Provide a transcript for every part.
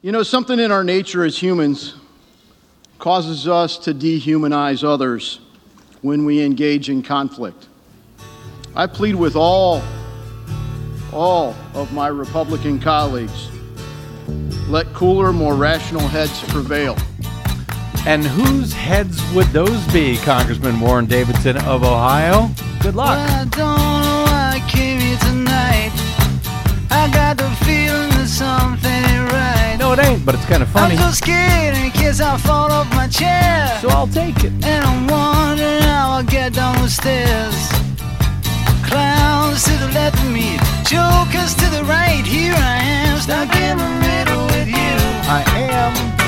You know, something in our nature as humans causes us to dehumanize others when we engage in conflict. I plead with all, all of my Republican colleagues let cooler, more rational heads prevail. And whose heads would those be, Congressman Warren Davidson of Ohio? Good luck. I don't know why I came here tonight. I got the something right. No, it ain't, but it's kind of funny. I'm so scared in case I fall off my chair. So I'll take it. And I'm wondering how I'll get down the stairs. Clowns to the left of me, jokers to the right. Here I am, stuck in the middle with you. I am.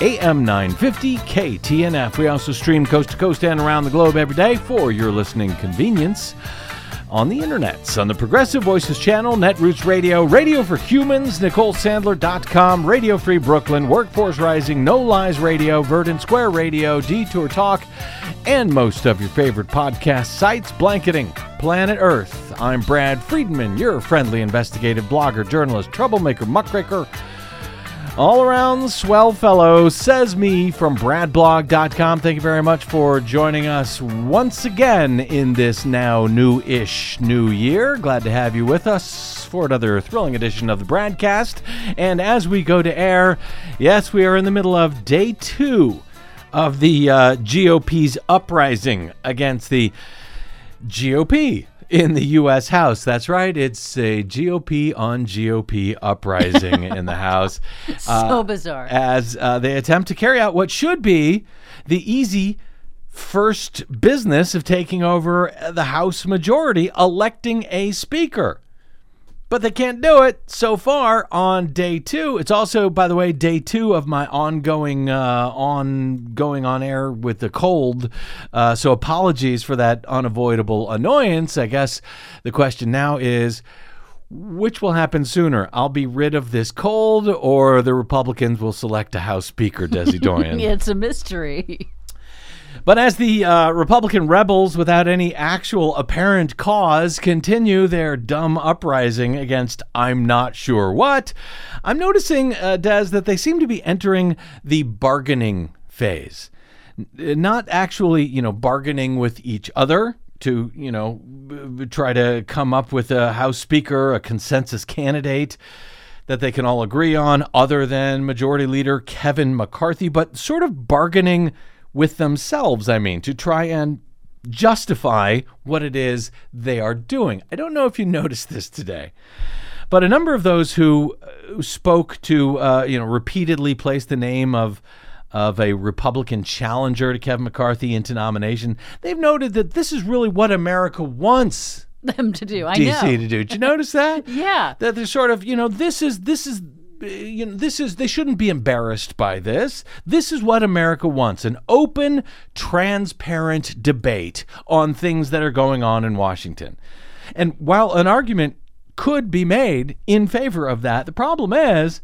AM 950 KTNF. We also stream coast to coast and around the globe every day for your listening convenience on the internets, on the Progressive Voices channel, Netroots Radio, Radio for Humans, NicoleSandler.com, Radio Free Brooklyn, Workforce Rising, No Lies Radio, Verdant Square Radio, Detour Talk, and most of your favorite podcast sites, blanketing planet Earth. I'm Brad Friedman, your friendly investigative blogger, journalist, troublemaker, muckraker, all around swell fellow, says me from bradblog.com. Thank you very much for joining us once again in this now new ish new year. Glad to have you with us for another thrilling edition of the BradCast. And as we go to air, yes, we are in the middle of day two of the uh, GOP's uprising against the GOP in the U.S. House. That's right. It's a GOP on GOP uprising in the House. so bizarre. As uh, they attempt to carry out what should be the easy first business of taking over the House majority, electing a speaker. But they can't do it so far on day two. It's also, by the way, day two of my ongoing uh, on going on air with the cold. Uh, so apologies for that unavoidable annoyance. I guess the question now is. Which will happen sooner? I'll be rid of this cold, or the Republicans will select a House Speaker, Desi Doyen. it's a mystery. But as the uh, Republican rebels, without any actual apparent cause, continue their dumb uprising against I'm not sure what, I'm noticing, uh, Des, that they seem to be entering the bargaining phase. Not actually, you know, bargaining with each other to, you know, b- try to come up with a House Speaker, a consensus candidate that they can all agree on, other than Majority Leader Kevin McCarthy, but sort of bargaining with themselves, I mean, to try and justify what it is they are doing. I don't know if you noticed this today. But a number of those who uh, spoke to, uh, you know, repeatedly placed the name of of a Republican challenger to Kevin McCarthy into nomination, they've noted that this is really what America wants Them to do. I DC know. to do. Did you notice that? Yeah. That they're sort of, you know, this is this is you know, this is they shouldn't be embarrassed by this. This is what America wants: an open, transparent debate on things that are going on in Washington. And while an argument could be made in favor of that, the problem is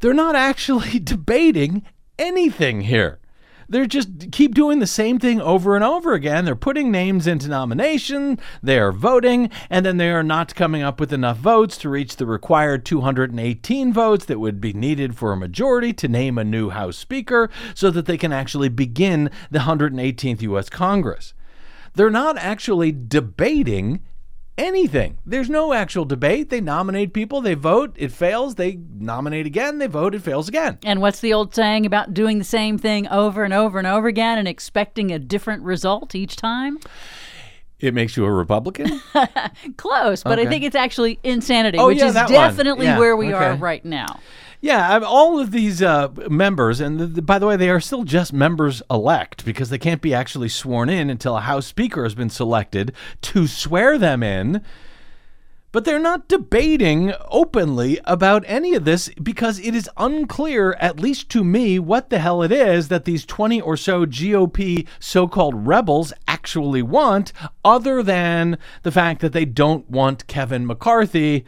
they're not actually debating anything here. They're just keep doing the same thing over and over again. They're putting names into nomination, they are voting, and then they are not coming up with enough votes to reach the required 218 votes that would be needed for a majority to name a new House Speaker so that they can actually begin the 118th U.S. Congress. They're not actually debating anything. There's no actual debate. They nominate people, they vote, it fails, they nominate again, they vote, it fails again. And what's the old saying about doing the same thing over and over and over again and expecting a different result each time? It makes you a Republican? Close, but I think it's actually insanity, Oh, which yeah, is definitely Yeah, where we are right now. Yeah, I- all of these uh, members, and th- th- by the way, they are still just members elect because they can't be actually sworn in until a House Speaker has been selected to swear them in. But they're not debating openly about any of this because it is unclear, at least to me, what the hell it is that these 20 or so GOP so called rebels actually want, other than the fact that they don't want Kevin McCarthy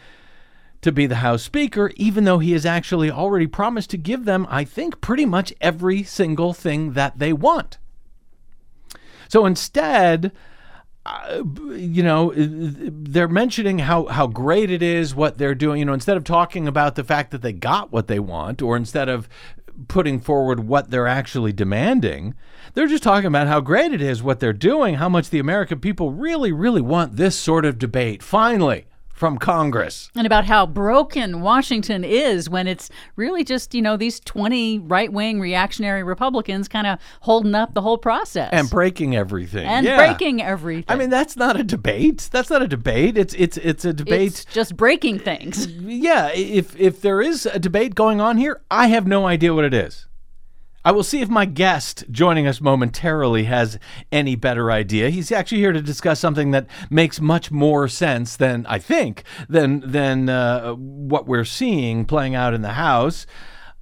to be the House Speaker, even though he has actually already promised to give them, I think, pretty much every single thing that they want. So instead, uh, you know, they're mentioning how, how great it is what they're doing. You know, instead of talking about the fact that they got what they want, or instead of putting forward what they're actually demanding, they're just talking about how great it is what they're doing, how much the American people really, really want this sort of debate finally from Congress. And about how broken Washington is when it's really just, you know, these 20 right wing reactionary Republicans kind of holding up the whole process and breaking everything and Yeah. breaking everything. I mean, that's not a debate. That's not a debate. It's it's it's a debate. it's just breaking things. yeah, if if there is a debate going on here, I have no idea what it is. I will see if my guest joining us momentarily has any better idea. He's actually here to discuss something that makes much more sense than I think than than uh, what we're seeing playing out in the House.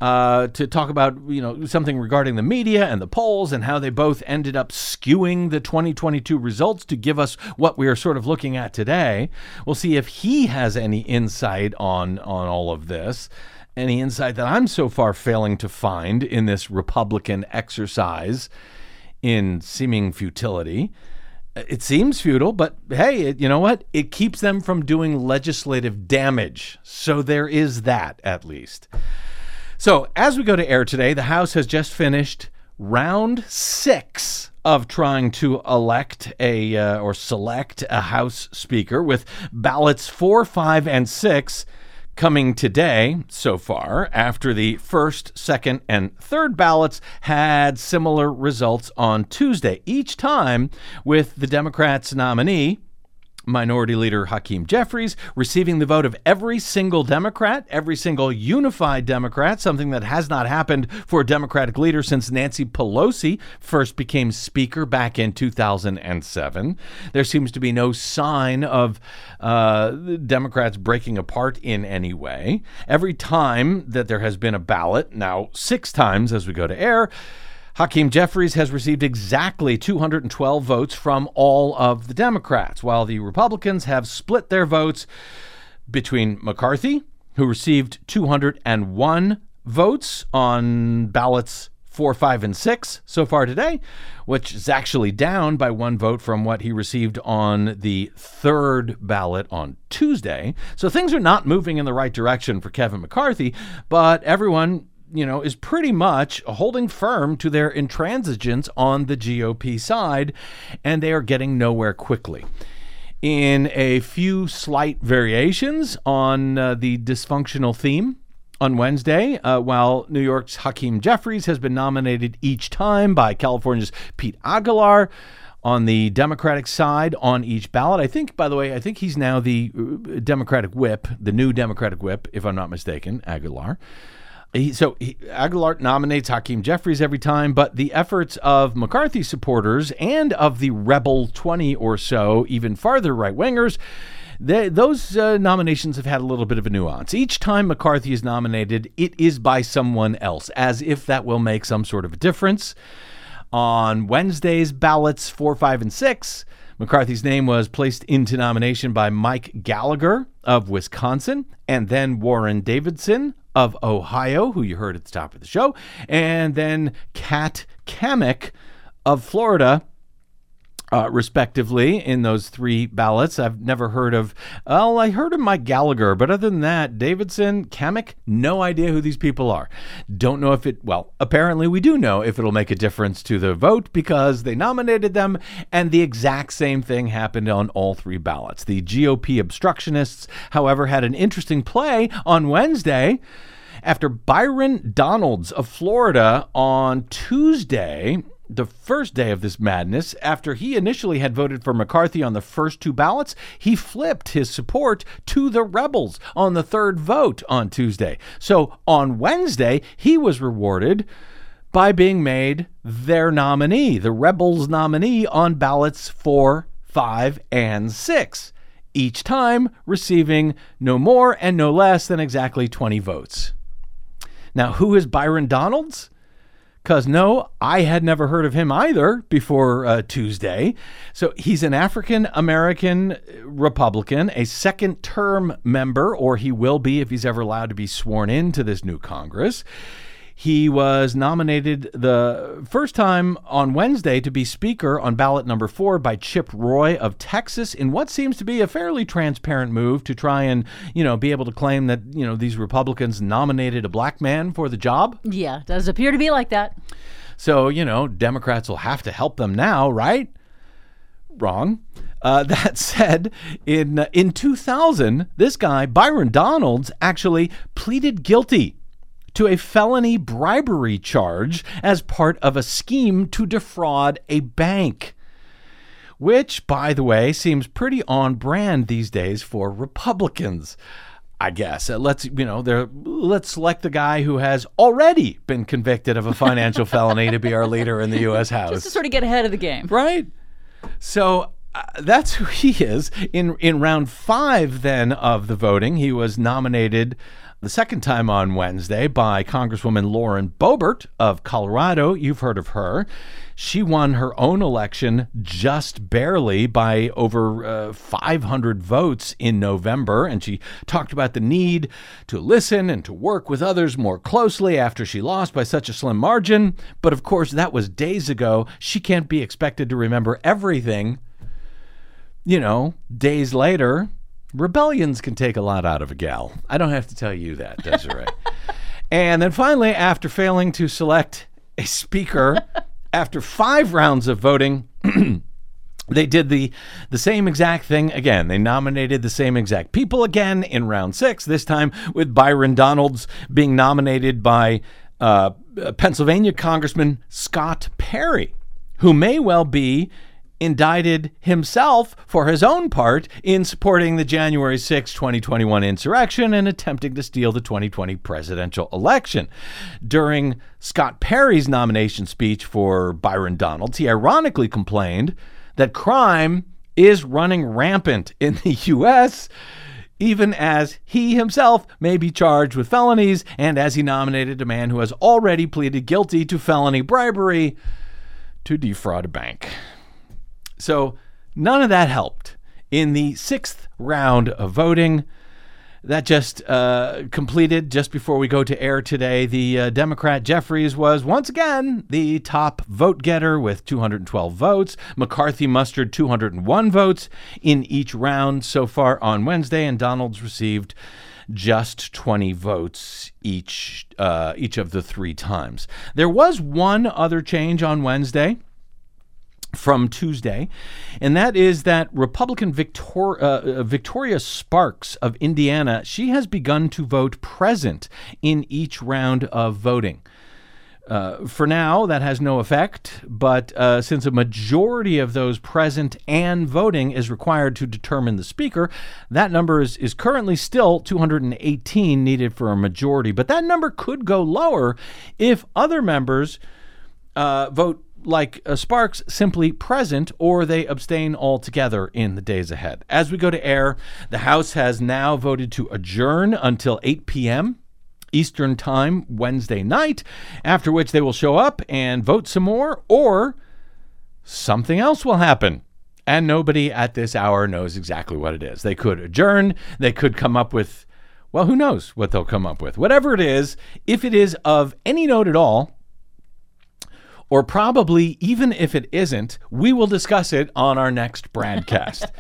Uh, to talk about you know something regarding the media and the polls and how they both ended up skewing the 2022 results to give us what we are sort of looking at today. We'll see if he has any insight on on all of this any insight that I'm so far failing to find in this Republican exercise in seeming futility. It seems futile, but hey, it, you know what? It keeps them from doing legislative damage. So there is that at least. So as we go to air today, the House has just finished round six of trying to elect a uh, or select a House Speaker with ballots four, five, and six coming today so far after the first, second, and third ballots had similar results on Tuesday, each time with the Democrats' nominee. Minority Leader Hakeem Jeffries receiving the vote of every single Democrat, every single unified Democrat, something that has not happened for a Democratic leader since Nancy Pelosi first became Speaker back in 2007. There seems to be no sign of uh, Democrats breaking apart in any way. Every time that there has been a ballot, now six times as we go to air, Hakeem Jeffries has received exactly 212 votes from all of the Democrats, while the Republicans have split their votes between McCarthy, who received 201 votes on ballots 4, 5, and 6 so far today, which is actually down by one vote from what he received on the third ballot on Tuesday. So things are not moving in the right direction for Kevin McCarthy, but everyone you know, is pretty much holding firm to their intransigence on the GOP side, and they are getting nowhere quickly. In a few slight variations on uh, the dysfunctional theme, on Wednesday, uh, while New York's Hakeem Jeffries has been nominated each time by California's Pete Aguilar on the Democratic side on each ballot. I think, by the way, I think he's now the uh, Democratic whip, the new Democratic whip, if I'm not mistaken, Aguilar. He, so he, Aguilar nominates Hakeem Jeffries every time, but the efforts of McCarthy supporters and of the rebel 20 or so, even farther right wingers, those uh, nominations have had a little bit of a nuance. Each time McCarthy is nominated, it is by someone else, as if that will make some sort of a difference. On Wednesday's ballots 4, 5, and 6, McCarthy's name was placed into nomination by Mike Gallagher of Wisconsin and then Warren Davidson of Ohio, who you heard at the top of the show, and then Kat Cammack of Florida. Uh, respectively, in those three ballots. I've never heard of, well, I heard of Mike Gallagher, but other than that, Davidson, Cammack, no idea who these people are. Don't know if it, well, apparently we do know if it'll make a difference to the vote because they nominated them, and the exact same thing happened on all three ballots. The GOP obstructionists, however, had an interesting play on Wednesday after Byron Donalds of Florida on Tuesday the first day of this madness, after he initially had voted for McCarthy on the first two ballots, he flipped his support to the rebels on the third vote on Tuesday. So on Wednesday, he was rewarded by being made their nominee, the rebels' nominee on ballots four, five, and six, each time receiving no more and no less than exactly 20 votes. Now, who is Byron Donalds? Because no, I had never heard of him either before uh, Tuesday. So he's an African American Republican, a second term member, or he will be if he's ever allowed to be sworn into this new Congress. He was nominated the first time on Wednesday to be Speaker on ballot number four by Chip Roy of Texas in what seems to be a fairly transparent move to try and, you know, be able to claim that, you know, these Republicans nominated a black man for the job. Yeah, does appear to be like that. So, you know, Democrats will have to help them now, right? Wrong. Uh, that said, in uh, in 2000, this guy Byron Donalds actually pleaded guilty to a felony bribery charge as part of a scheme to defraud a bank. Which, by the way, seems pretty on brand these days for Republicans. I guess. Uh, let's you know, let's select the guy who has already been convicted of a financial felony to be our leader in the U.S. House. Just to sort of get ahead of the game, right? So uh, that's who he is. In in round five, then of the voting, he was nominated the second time on Wednesday by Congresswoman Lauren Boebert of Colorado. You've heard of her. She won her own election just barely by over uh, 500 votes in November, and she talked about the need to listen and to work with others more closely after she lost by such a slim margin. But of course, that was days ago. She can't be expected to remember everything. You know, days later, rebellions can take a lot out of a gal. I don't have to tell you that, Desiree. and then finally, after failing to select a speaker after five rounds of voting, they did the the same exact thing again. They nominated the same exact people again in round six. This time with Byron Donalds being nominated by uh, Pennsylvania Congressman Scott Perry, who may well be indicted himself for his own part in supporting the January 6, 2021 insurrection and attempting to steal the 2020 presidential election. During Scott Perry's nomination speech for Byron Donalds, he ironically complained that crime is running rampant in the U.S. Even as he himself may be charged with felonies, and as he nominated a man who has already pleaded guilty to felony bribery to defraud a bank. So none of that helped. In the sixth round of voting, that just uh, completed just before we go to air today. The uh, Democrat Jeffries was once again the top vote getter with 212 votes. McCarthy mustered 201 votes in each round so far on Wednesday, and Donalds received just 20 votes each uh, each of the three times. There was one other change on Wednesday from Tuesday, and that is that Republican Victor, uh, uh, Victoria Spartz of Indiana, she has begun to vote present in each round of voting. Uh, for now, that has no effect, but uh, since a majority of those present and voting is required to determine the speaker, that number is, is currently still 218 needed for a majority. But that number could go lower if other members uh, vote like uh, Spartz, simply present or they abstain altogether in the days ahead. As we go to air, the House has now voted to adjourn until 8 p.m. Eastern Time Wednesday night, after which they will show up and vote some more, or something else will happen. And nobody at this hour knows exactly what it is. They could adjourn, they could come up with, well, who knows what they'll come up with. Whatever it is, if it is of any note at all, or probably even if it isn't, we will discuss it on our next broadcast.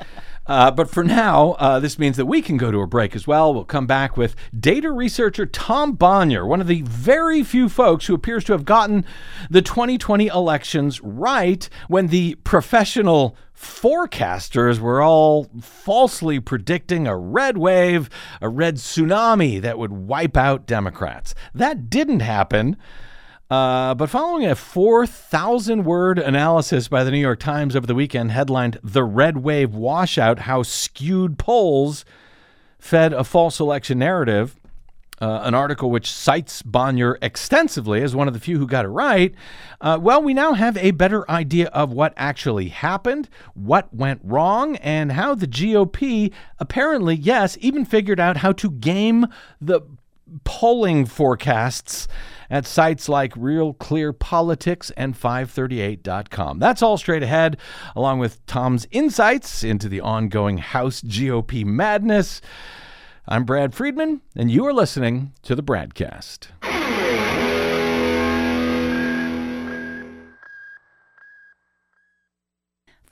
Uh, but for now, uh, this means that we can go to a break as well. We'll come back with data researcher Tom Bonier, one of the very few folks who appears to have gotten the 2020 elections right when the professional forecasters were all falsely predicting a red wave, a red tsunami that would wipe out Democrats. That didn't happen. Uh, but following a 4,000 word analysis by the New York Times over the weekend, headlined The Red Wave Washout How Skewed Polls Fed a False Election Narrative, uh, an article which cites Bonier extensively as one of the few who got it right. Uh, well, we now have a better idea of what actually happened, what went wrong, and how the GOP apparently, yes, even figured out how to game the polling forecasts at sites like Real Clear Politics and 538.com. That's all straight ahead, along with Tom's insights into the ongoing House GOP madness. I'm Brad Friedman, and you are listening to the BradCast.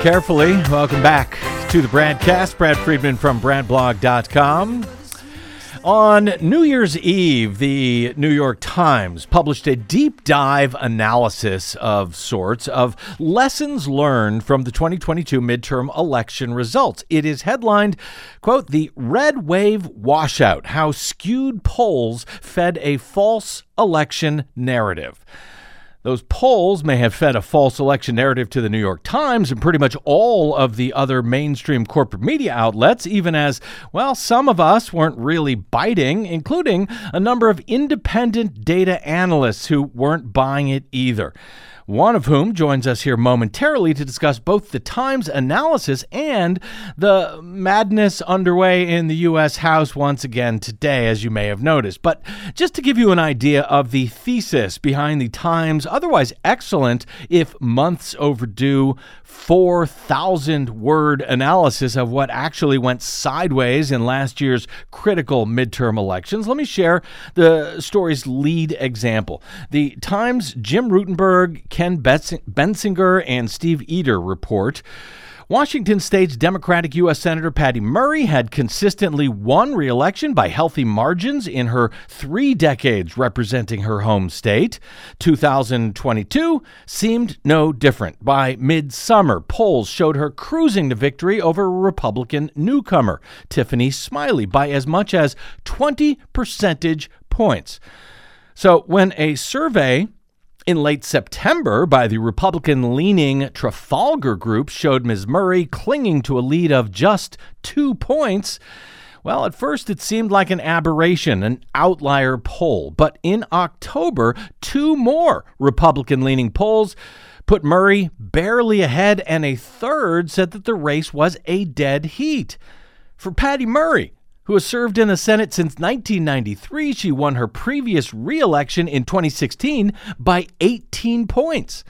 Carefully. Welcome back to the BradCast. Brad Friedman from BradBlog.com. On New Year's Eve, the New York Times published a deep dive analysis of sorts of lessons learned from the 2022 midterm election results. It is headlined, quote, The Red Wave Washout How Skewed Polls Fed a False Election Narrative. Those polls may have fed a false election narrative to the New York Times and pretty much all of the other mainstream corporate media outlets, even as, well, some of us weren't really biting, including a number of independent data analysts who weren't buying it either. One of whom joins us here momentarily to discuss both the Times analysis and the madness underway in the U.S. House once again today, as you may have noticed. But just to give you an idea of the thesis behind the Times' otherwise excellent, if months overdue, 4,000 word analysis of what actually went sideways in last year's critical midterm elections, let me share the story's lead example. The Times' Jim Rutenberg, Ken Bensinger, and Steve Eder report. Washington State's Democratic U.S. Senator Patty Murray had consistently won re election by healthy margins in her three decades representing her home state. 2022 seemed no different. By midsummer, polls showed her cruising to victory over Republican newcomer, Tiffany Smiley, by as much as 20 percentage points. So when a survey in late September by the Republican leaning Trafalgar Group showed Ms. Murray clinging to a lead of just two points. Well, at first it seemed like an aberration, an outlier poll. But in October, two more Republican leaning polls put Murray barely ahead, and a third said that the race was a dead heat. For Patty Murray, who has served in the Senate since 1993. She won her previous reelection in 2016 by 18 points.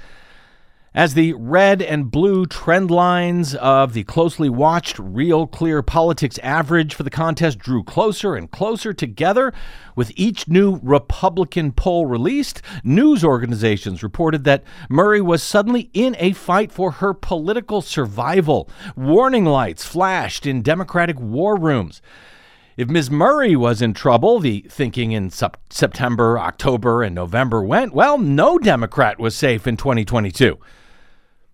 As the red and blue trend lines of the closely watched Real Clear Politics average for the contest drew closer and closer together, with each new Republican poll released, news organizations reported that Murray was suddenly in a fight for her political survival. Warning lights flashed in Democratic war rooms. If Ms. Murray was in trouble, the thinking in sep- September, October, and November went, well, no Democrat was safe in 2022.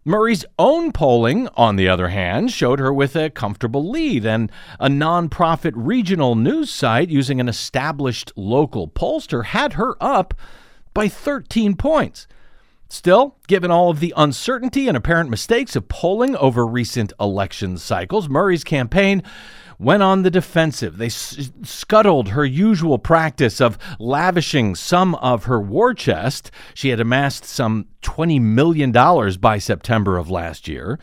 Murray's own polling, on the other hand, showed her with a comfortable lead, and a nonprofit regional news site using an established local pollster had her up by 13 points. Still, given all of the uncertainty and apparent mistakes of polling over recent election cycles, Murray's campaign went on the defensive. They s- scuttled her usual practice of lavishing some of her war chest. She had amassed some $20 million by September of last year.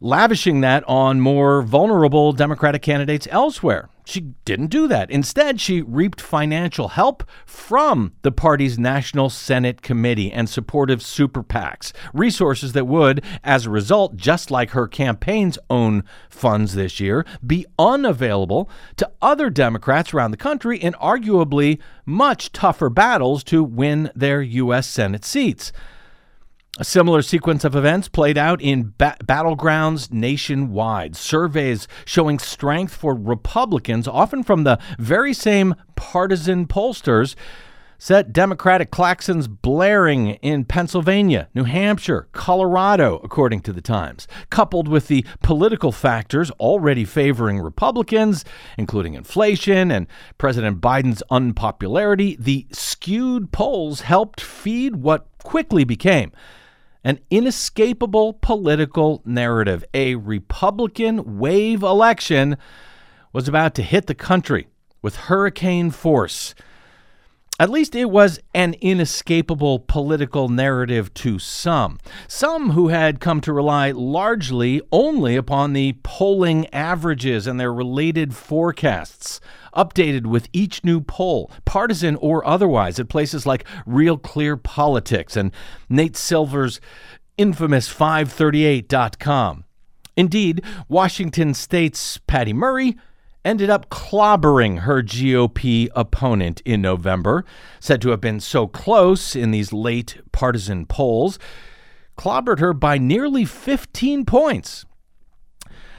Lavishing that on more vulnerable Democratic candidates elsewhere. She didn't do that. Instead, she reaped financial help from the party's National Senate Committee and supportive super PACs, resources that would, as a result, just like her campaign's own funds this year, be unavailable to other Democrats around the country in arguably much tougher battles to win their U.S. Senate seats. A similar sequence of events played out in ba- battlegrounds nationwide. Surveys showing strength for Republicans, often from the very same partisan pollsters, set Democratic claxons blaring in Pennsylvania, New Hampshire, Colorado, according to the Times. Coupled with the political factors already favoring Republicans, including inflation and President Biden's unpopularity, the skewed polls helped feed what quickly became an inescapable political narrative. A Republican wave election was about to hit the country with hurricane force. At least it was an inescapable political narrative to some. Some who had come to rely largely only upon the polling averages and their related forecasts updated with each new poll, partisan or otherwise, at places like Real Clear Politics and Nate Silver's infamous 538.com. Indeed, Washington State's Patty Murray ended up clobbering her GOP opponent in November, said to have been so close in these late partisan polls, clobbered her by nearly 15 points.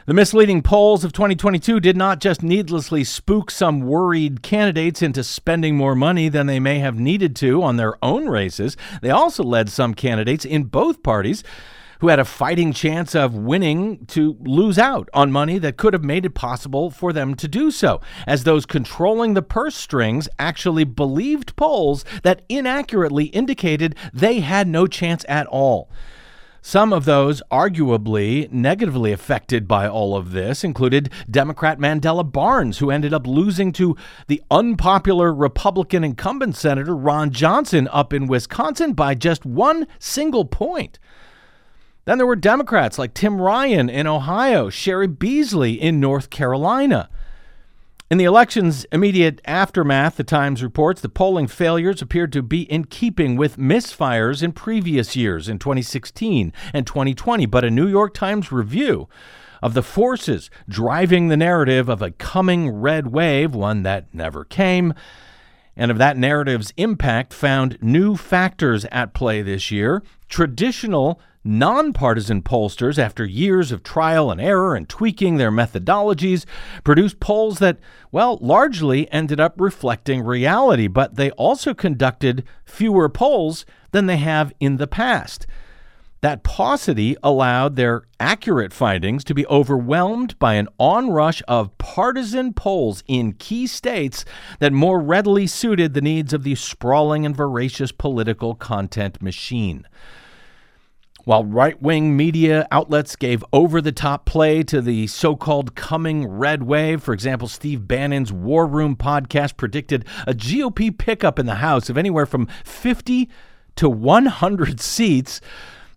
The misleading polls of 2022 did not just needlessly spook some worried candidates into spending more money than they may have needed to on their own races. They also led some candidates in both parties who had a fighting chance of winning to lose out on money that could have made it possible for them to do so, as those controlling the purse strings actually believed polls that inaccurately indicated they had no chance at all. Some of those arguably negatively affected by all of this included Democrat Mandela Barnes, who ended up losing to the unpopular Republican incumbent Senator Ron Johnson up in Wisconsin by just one single point. Then there were Democrats like Tim Ryan in Ohio, Cheri Beasley in North Carolina. In the election's immediate aftermath, the Times reports the polling failures appeared to be in keeping with misfires in previous years in 2016 and 2020. But a New York Times review of the forces driving the narrative of a coming red wave, one that never came, and of that narrative's impact found new factors at play this year. Traditional Nonpartisan pollsters, after years of trial and error and tweaking their methodologies, produced polls that, well, largely ended up reflecting reality, but they also conducted fewer polls than they have in the past. That paucity allowed their accurate findings to be overwhelmed by an onrush of partisan polls in key states that more readily suited the needs of the sprawling and voracious political content machine. While right wing media outlets gave over the top play to the so called coming red wave, for example, Steve Bannon's War Room podcast predicted a GOP pickup in the House of anywhere from 50 to 100 seats.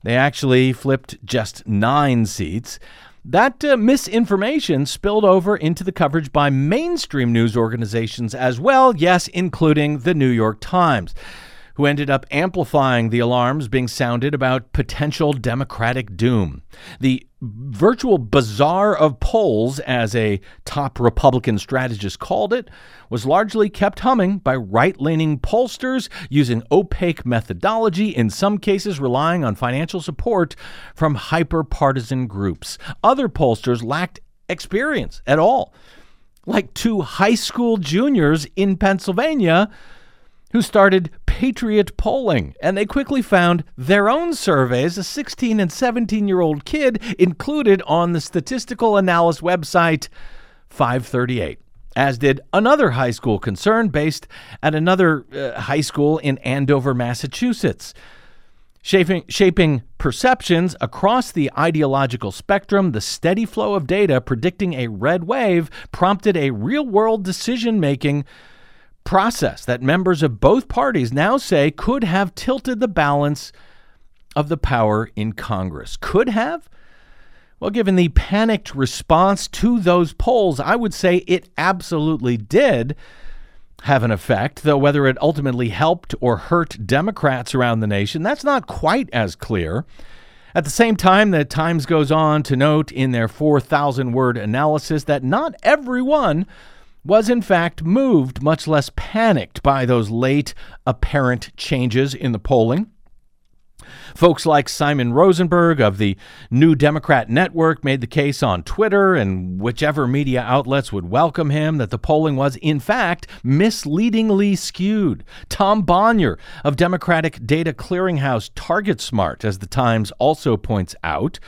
They actually flipped just nine seats. That uh, misinformation spilled over into the coverage by mainstream news organizations as well, yes, including the New York Times who ended up amplifying the alarms being sounded about potential Democratic doom. The virtual bazaar of polls, as a top Republican strategist called it, was largely kept humming by right leaning pollsters using opaque methodology, in some cases relying on financial support from hyper partisan groups. Other pollsters lacked experience at all, like two high school juniors in Pennsylvania who started Patriot polling, and they quickly found their own surveys, a 16 and 17 year old kid included on the statistical analysis website 538 as did another high school concern based at another uh, high school in Andover, Massachusetts. Shaping, shaping perceptions across the ideological spectrum, the steady flow of data predicting a red wave prompted a real world decision making process that members of both parties now say could have tilted the balance of the power in Congress. Could have? Well, given the panicked response to those polls, I would say it absolutely did have an effect, though whether it ultimately helped or hurt Democrats around the nation, that's not quite as clear. At the same time, the Times goes on to note in their 4,000 word analysis that not everyone was in fact moved, much less panicked, by those late apparent changes in the polling. Folks like Simon Rosenberg of the New Democrat Network made the case on Twitter and whichever media outlets would welcome him that the polling was, in fact, misleadingly skewed. Tom Bonier of Democratic data clearinghouse TargetSmart, as the Times also points out,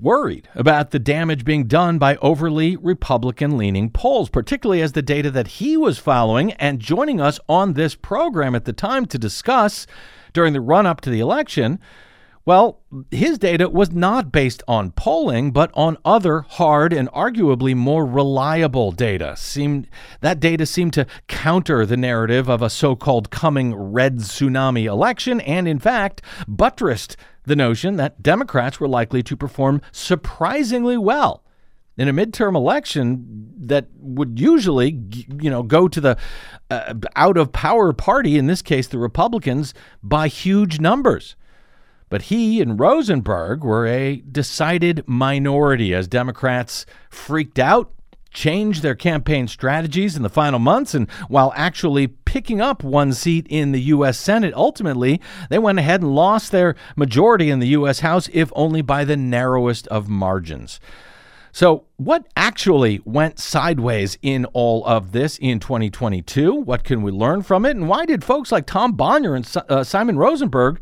worried about the damage being done by overly Republican leaning polls, particularly as the data that he was following and joining us on this program at the time to discuss during the run up to the election, well, his data was not based on polling, but on other hard and arguably more reliable data. Seemed that data seemed to counter the narrative of a so-called coming red tsunami election, and in fact buttressed the notion that Democrats were likely to perform surprisingly well in a midterm election that would usually, you know, go to the uh, out of power party, in this case the Republicans, by huge numbers. But he and Rosenberg were a decided minority as Democrats freaked out, changed their campaign strategies in the final months, and while actually picking up one seat in the U.S. Senate, ultimately, they went ahead and lost their majority in the U.S. House, if only by the narrowest of margins. So, what actually went sideways in all of this in 2022? What can we learn from it? And why did folks like Tom Bonier and uh, Simon Rosenberg,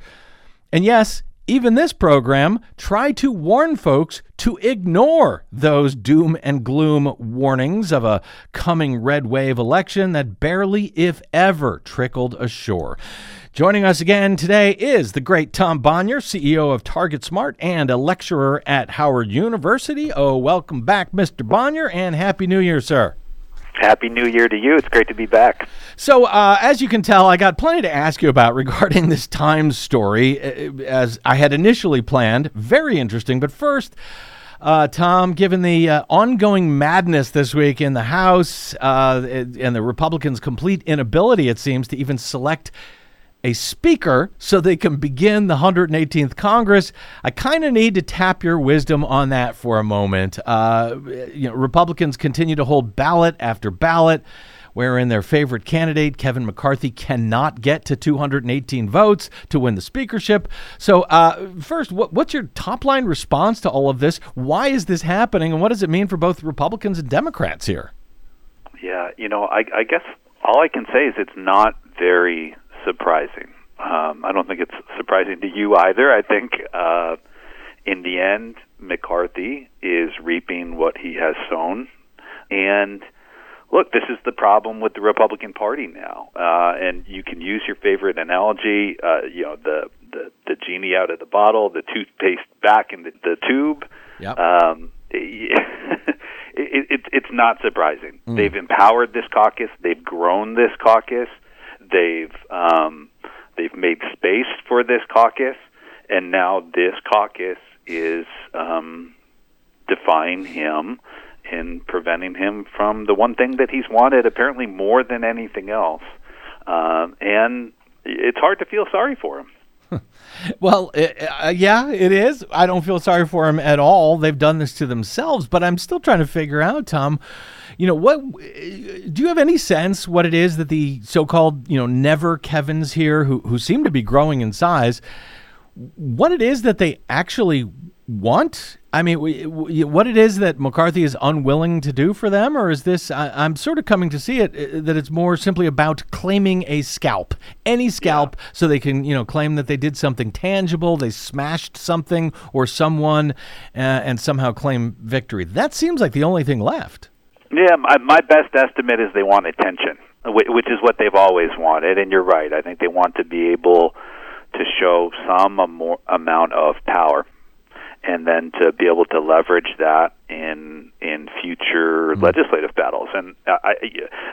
and yes, even this program, tried to warn folks to ignore those doom and gloom warnings of a coming red wave election that barely, if ever, trickled ashore? Joining us again today is the great Tom Bonier, CEO of Target Smart and a lecturer at Howard University. Oh, welcome back, Mr. Bonier, and Happy New Year, sir. Happy New Year to you. It's great to be back. So, uh, as you can tell, I got plenty to ask you about regarding this Times story, uh, as I had initially planned. Very interesting. But first, uh, Tom, given the uh, ongoing madness this week in the House uh, and the Republicans' complete inability, it seems, to even select a speaker so they can begin the 118th Congress. I kind of need to tap your wisdom on that for a moment. Uh, you know, Republicans continue to hold ballot after ballot wherein their favorite candidate, Kevin McCarthy, cannot get to 218 votes to win the speakership. So, uh, first, what, what's your top line response to all of this? Why is this happening, and what does it mean for both Republicans and Democrats here? Yeah, you know, I, I guess all I can say is it's not very surprising. Um, I don't think it's surprising to you either. I think uh, in the end, McCarthy is reaping what he has sown. And look, this is the problem with the Republican Party now. Uh, and you can use your favorite analogy, uh, you know, the, the, the genie out of the bottle, the toothpaste back in the, the tube. Yep. Um, it, it, it's not surprising. Mm. They've empowered this caucus. They've grown this caucus. They've um, they've made space for this caucus, and now this caucus is um, defying him and preventing him from the one thing that he's wanted apparently more than anything else. Um, and it's hard to feel sorry for him. Well, uh, yeah, it is. I don't feel sorry for them at all. They've done this to themselves, but I'm still trying to figure out, Tom, you know, what do you have any sense what it is that the so-called, you know, never Kevins here who who seem to be growing in size, what it is that they actually want? I mean, what it is that McCarthy is unwilling to do for them, or is this? I, am sort of coming to see it uh, that it's more simply about claiming a scalp, any scalp, yeah. so they can, you know, claim that they did something tangible, they smashed something or someone, uh, and somehow claim victory. That seems like the only thing left. Yeah, my, my best estimate is they want attention, which is what they've always wanted. And you're right. I think they want to be able to show some amount of power and then to be able to leverage that in in future mm-hmm. legislative battles. And I,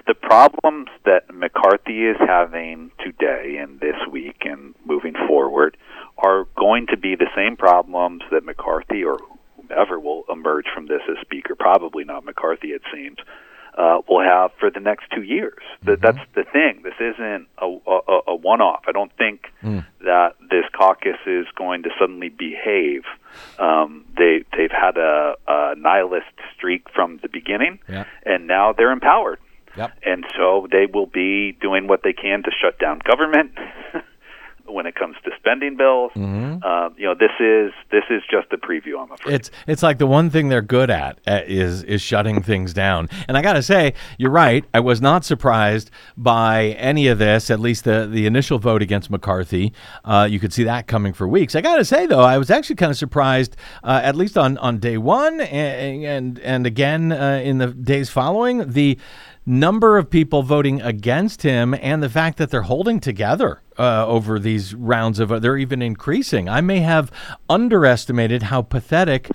the problems that McCarthy is having today and this week and moving forward are going to be the same problems that McCarthy or whomever will emerge from this as speaker, probably not McCarthy, it seems, uh, will have for the next two years. That that's the thing. This isn't a, a, a one-off. I don't think that this caucus is going to suddenly behave. Um, they they've had a, a nihilist streak from the beginning, Yeah. and now they're empowered. Yep. And so they will be doing what they can to shut down government when it comes to spending bills. Mm-hmm. Uh, you know, this is this is just a preview. I'm afraid. It's it's like the one thing they're good at uh, is is shutting things down. And I got to say, you're right. I was not surprised by any of this. At least the the initial vote against McCarthy. Uh, you could see that coming for weeks. I got to say though, I was actually kind of surprised, uh, at least on on day one, and and, and again uh, in the days following the number of people voting against him and the fact that they're holding together uh, over these rounds of they're even increasing i may have underestimated how pathetic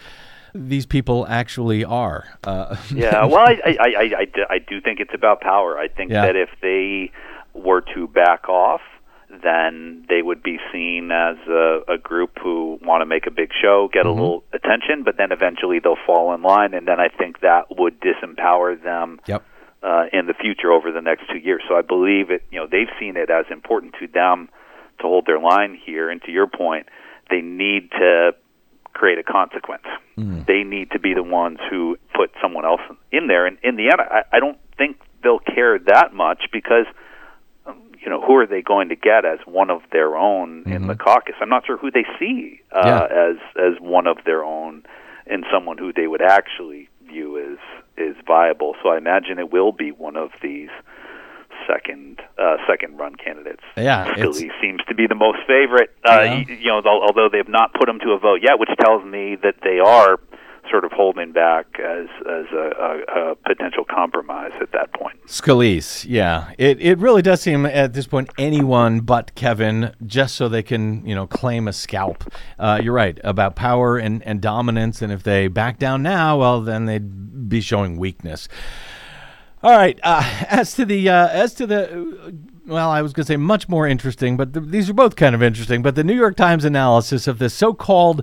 these people actually are uh, yeah, well, I, I, I, I, do- think it's about power. I think Yeah. that if they were to back off, then they would be seen as a, a group who want to make a big show, get a little attention, but then eventually they'll fall in line, and then I think that would disempower them yep uh, in the future over the next two years. So I believe it. You know, they've seen it as important to them to hold their line here. And to your point, they need to create a consequence. They need to be the ones who put someone else in there. And in the end, I, I don't think they'll care that much because. um, You know who are they going to get as one of their own in the caucus? I'm not sure who they see uh, Yeah. as as one of their own, and someone who they would actually view as is viable. So I imagine it will be one of these second uh, second run candidates. Yeah, it's- seems to be the most favorite. Uh, Yeah. You know, although they've not put him to a vote yet, which tells me that they are sort of holding back as as a, a, a potential compromise at that point. Scalise, yeah, it it really does seem at this point anyone but Kevin, just so they can you know claim a scalp. Uh, you're right about power and and dominance, and if they back down now, well, then they'd be showing weakness. All right, uh, as to the uh, as to the. Well, I was going to say much more interesting, but th- these are both kind of interesting. But the New York Times analysis of this so called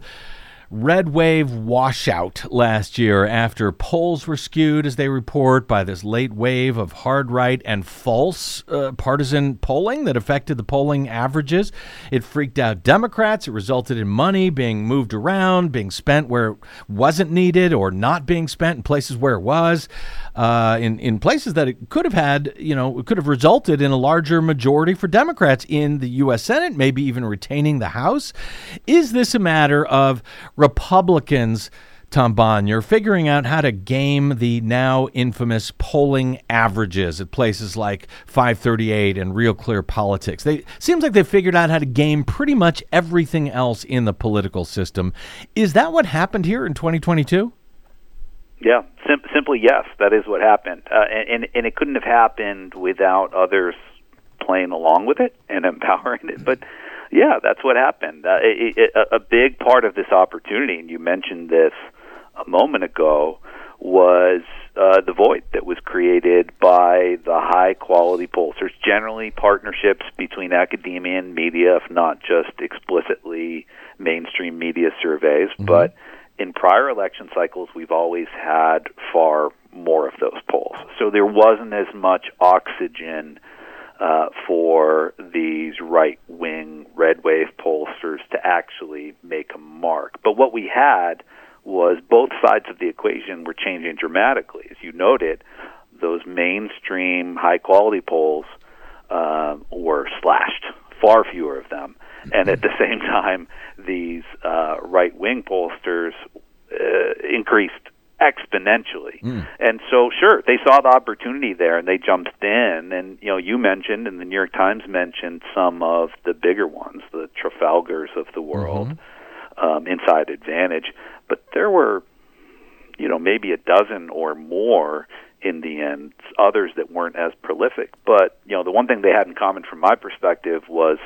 red wave washout last year after polls were skewed, as they report, by this late wave of hard right and false uh, partisan polling that affected the polling averages. It freaked out Democrats. It resulted in money being moved around, being spent where it wasn't needed, or not being spent in places where it was. Uh, in in places that it could have had, you know, it could have resulted in a larger majority for Democrats in the U.S. Senate, maybe even retaining the House. Is this a matter of Republicans? Tom Bonier, figuring out how to game the now infamous polling averages at places like 538 and Real Clear Politics. They seems like they've figured out how to game pretty much everything else in the political system. Is that what happened here in 2022? Yeah, sim- simply yes, that is what happened, uh, and and it couldn't have happened without others playing along with it and empowering it. But yeah, that's what happened. Uh, it, it, a a big part of this opportunity, and you mentioned this a moment ago, was uh, the void that was created by the high quality pollsters, generally partnerships between academia and media, if not just explicitly mainstream media surveys, but in prior election cycles, we've always had far more of those polls. So there wasn't as much oxygen uh, for these right wing red wave pollsters to actually make a mark. But what we had was both sides of the equation were changing dramatically. As you noted, those mainstream high quality polls uh, were slashed, far fewer of them. And at the same time, these uh, right wing pollsters uh, increased exponentially. And so, sure, they saw the opportunity there and they jumped in. And, you know, you mentioned, and the New York Times mentioned some of the bigger ones, the Trafalgars of the world, um, InsiderAdvantage. But there were, you know, maybe a dozen or more in the end, others that weren't as prolific. But, you know, the one thing they had in common from my perspective was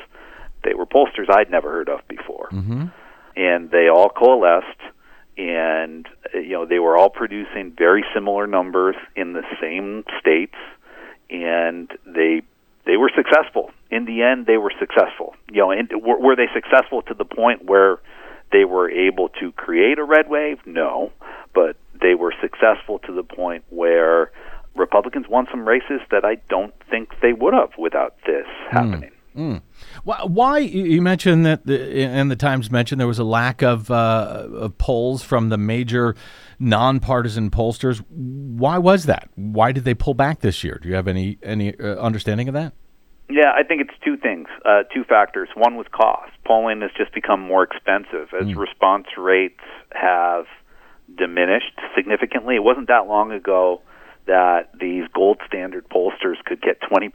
they were pollsters I'd never heard of before. Mm-hmm. And they all coalesced and uh, you know they were all producing very similar numbers in the same states and they they were successful in the end they were successful you know and were, were they successful to the point where they were able to create a red wave? No, but they were successful to the point where Republicans won some races that I don't think they would have without this happening. Mm. Why, why you mentioned that, the, and the Times mentioned there was a lack of, uh, of polls from the major nonpartisan pollsters. Why was that? Why did they pull back this year? Do you have any any uh, understanding of that? Yeah, I think it's two things, uh, two factors. One was cost. Polling has just become more expensive as mm. response rates have diminished significantly. It wasn't that long ago that these gold standard pollsters could get 20%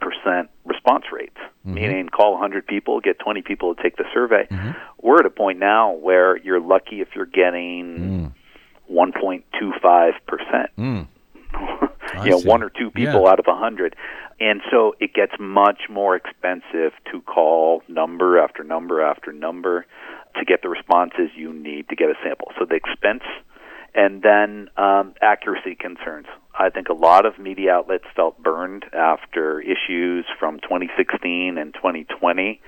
response rates, mm-hmm. meaning call 100 people, get 20 people to take the survey. Mm-hmm. We're at a point now where you're lucky if you're getting mm. 1.25%. Mm. you know, one or two people yeah. out of a 100. And so it gets much more expensive to call number after number after number to get the responses you need to get a sample. So the expense and then um, accuracy concerns. I think a lot of media outlets felt burned after issues from 2016 and 2020,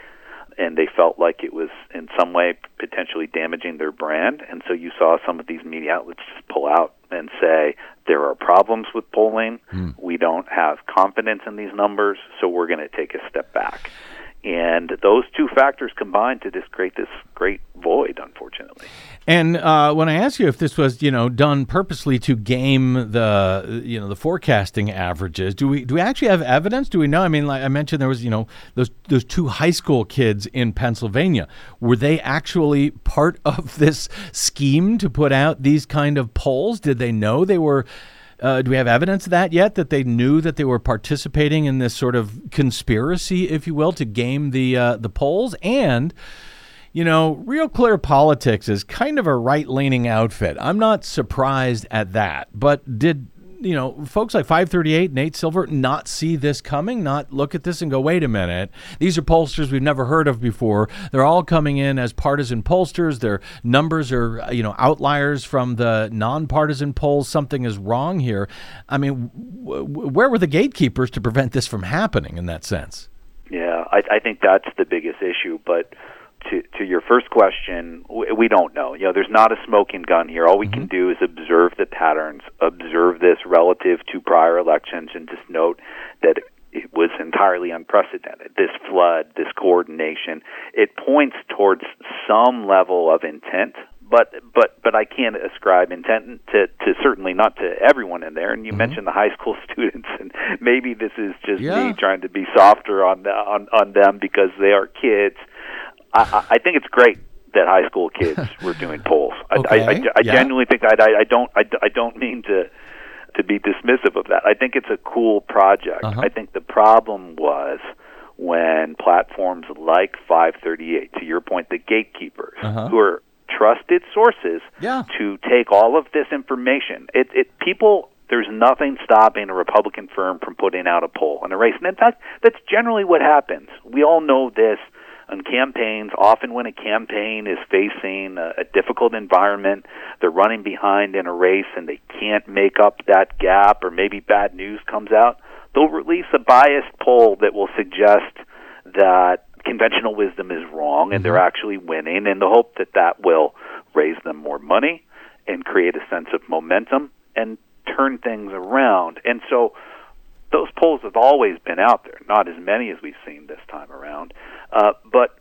and they felt like it was in some way potentially damaging their brand. And so you saw some of these media outlets just pull out and say there are problems with polling. Mm. We don't have confidence in these numbers, so we're going to take a step back. And those two factors combined to just create this great void, unfortunately. And uh, when I ask you if this was, you know, done purposely to game the, you know, the forecasting averages, do we do we actually have evidence? Do we know? I mean, like I mentioned, there was, you know, those those two high school kids in Pennsylvania. Were they actually part of this scheme to put out these kind of polls? Did they know they were? Uh, do we have evidence of that yet? That they knew that they were participating in this sort of conspiracy, if you will, to game the uh, the polls? And you know, Real Clear Politics is kind of a right leaning outfit. I'm not surprised at that. But did you know, folks like 538, Nate Silver, not see this coming, not look at this and go, wait a minute, these are pollsters we've never heard of before. They're all coming in as partisan pollsters. Their numbers are, you know, outliers from the nonpartisan polls. Something is wrong here. I mean, where were the gatekeepers to prevent this from happening in that sense? Yeah, I, I think that's the biggest issue. But to to your first question, we don't know. You know, there's not a smoking gun here. All we mm-hmm. can do is observe the patterns, observe this relative to prior elections, and just note that it was entirely unprecedented. This flood, this coordination, it points towards some level of intent, but but but I can't ascribe intent to to certainly not to everyone in there. And you mm-hmm. mentioned the high school students, and maybe this is just yeah. me trying to be softer on the, on on them because they are kids. I, I think it's great that high school kids were doing polls. I, okay. I, I, I yeah. genuinely think I, I, I don't I, I don't mean to to be dismissive of that. I think it's a cool project. Uh-huh. I think the problem was when platforms like 538, to your point, the gatekeepers, uh-huh. who are trusted sources, yeah. to take all of this information. It, it people. There's nothing stopping a Republican firm from putting out a poll in a race. And in fact, that's generally what happens. We all know this on campaigns, often when a campaign is facing a, a difficult environment, they're running behind in a race and they can't make up that gap, or maybe bad news comes out, they'll release a biased poll that will suggest that conventional wisdom is wrong and they're mm-hmm. actually winning in the hope that that will raise them more money and create a sense of momentum and turn things around. And so those polls have always been out there, not as many as we've seen this time around. Uh, but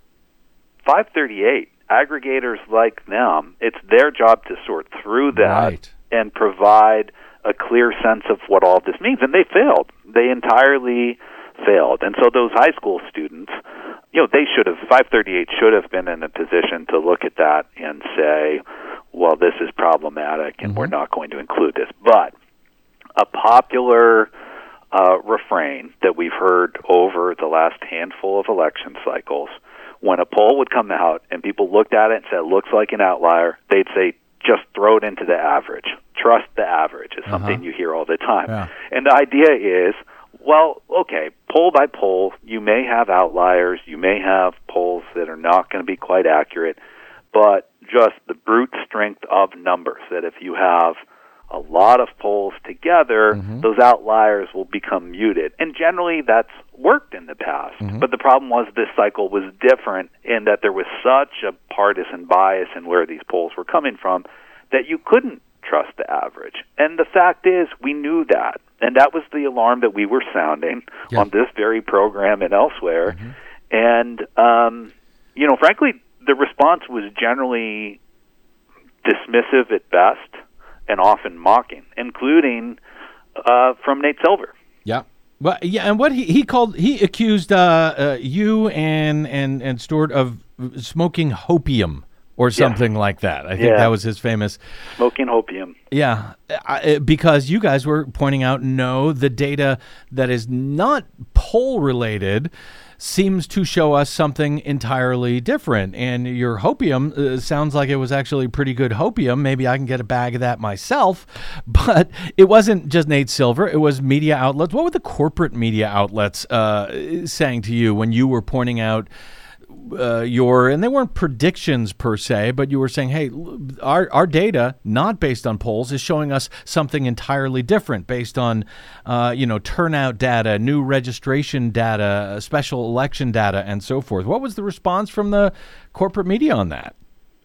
538 aggregators like them, it's their job to sort through that right. and provide a clear sense of what all this means. And they failed. They entirely failed. And so those high school students, you know, they should have 538 should have been in a position to look at that and say, well, this is problematic and mm-hmm. we're not going to include this. But a popular uh, refrain that we've heard over the last handful of election cycles. When a poll would come out and people looked at it and said, looks like an outlier, they'd say, just throw it into the average. Trust the average is something uh-huh. you hear all the time. Yeah. And the idea is, well, okay, poll by poll, you may have outliers, you may have polls that are not going to be quite accurate, but just the brute strength of numbers that if you have – a lot of polls together, mm-hmm. those outliers will become muted. And generally, that's worked in the past. But the problem was this cycle was different in that there was such a partisan bias in where these polls were coming from that you couldn't trust the average. And the fact is, we knew that. And that was the alarm that we were sounding Yeah. on this very program and elsewhere. And, um, you know, frankly, the response was generally dismissive at best and often mocking, including uh, from Nate Silver. Yeah. Well, yeah, and what he, he called he accused uh, uh, you and and and Stuart of smoking hopium or something like that. I think Yeah. that was his famous. Smoking opium. Yeah, I, because you guys were pointing out no, the data that is not poll related seems to show us something entirely different. And your hopium uh, sounds like it was actually pretty good hopium. Maybe I can get a bag of that myself. But it wasn't just Nate Silver, it was media outlets. What were the corporate media outlets uh, saying to you when you were pointing out? Uh, your and they weren't predictions per se, but you were saying, hey, our our data, not based on polls, is showing us something entirely different, based on uh, you know turnout data, new registration data, special election data, and so forth. What was the response from the corporate media on that?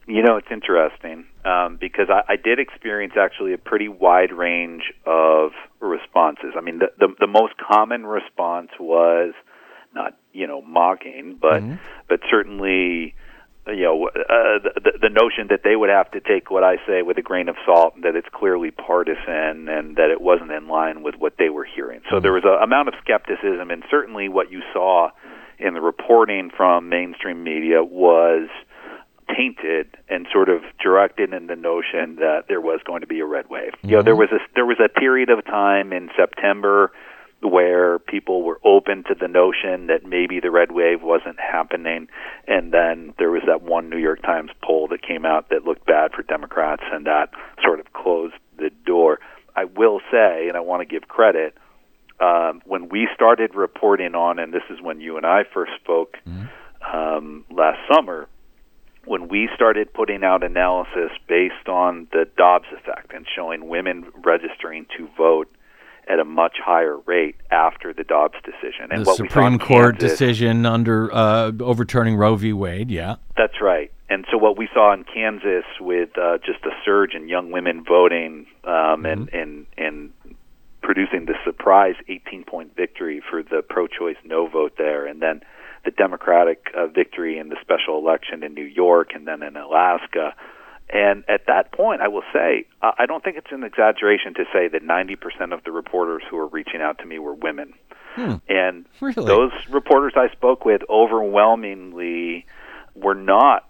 You know, it's interesting um, because I, I did experience actually a pretty wide range of responses. I mean, the, the the most common response was not you know mocking, but mm-hmm. but certainly you know uh, the, the notion that they would have to take what I say with a grain of salt, and that it's clearly partisan, and that it wasn't in line with what they were hearing. So mm-hmm. there was an amount of skepticism, and certainly what you saw in the reporting from mainstream media was tainted and sort of directed in the notion that there was going to be a red wave. You know, there mm-hmm. was a there was a period of time in September where people were open to the notion that maybe the red wave wasn't happening and then there was that one New York Times poll that came out that looked bad for Democrats and that sort of closed the door. I will say and I want to give credit um, when we started reporting on, and this is when you and I first spoke um, last summer, when we started putting out analysis based on the Dobbs effect and showing women registering to vote at a much higher rate after the Dobbs decision. And the Supreme Court Kansas- decision under uh, overturning Roe v. Wade. Yeah. That's right. And so what we saw in Kansas with uh, just a surge in young women voting um, and, and and producing the surprise 18 point victory for the pro-choice no vote there, and then the Democratic uh, victory in the special election in New York, and then in Alaska. And at that point, I will say, I don't think it's an exaggeration to say that 90% of the reporters who were reaching out to me were women. And Really? those reporters I spoke with overwhelmingly were not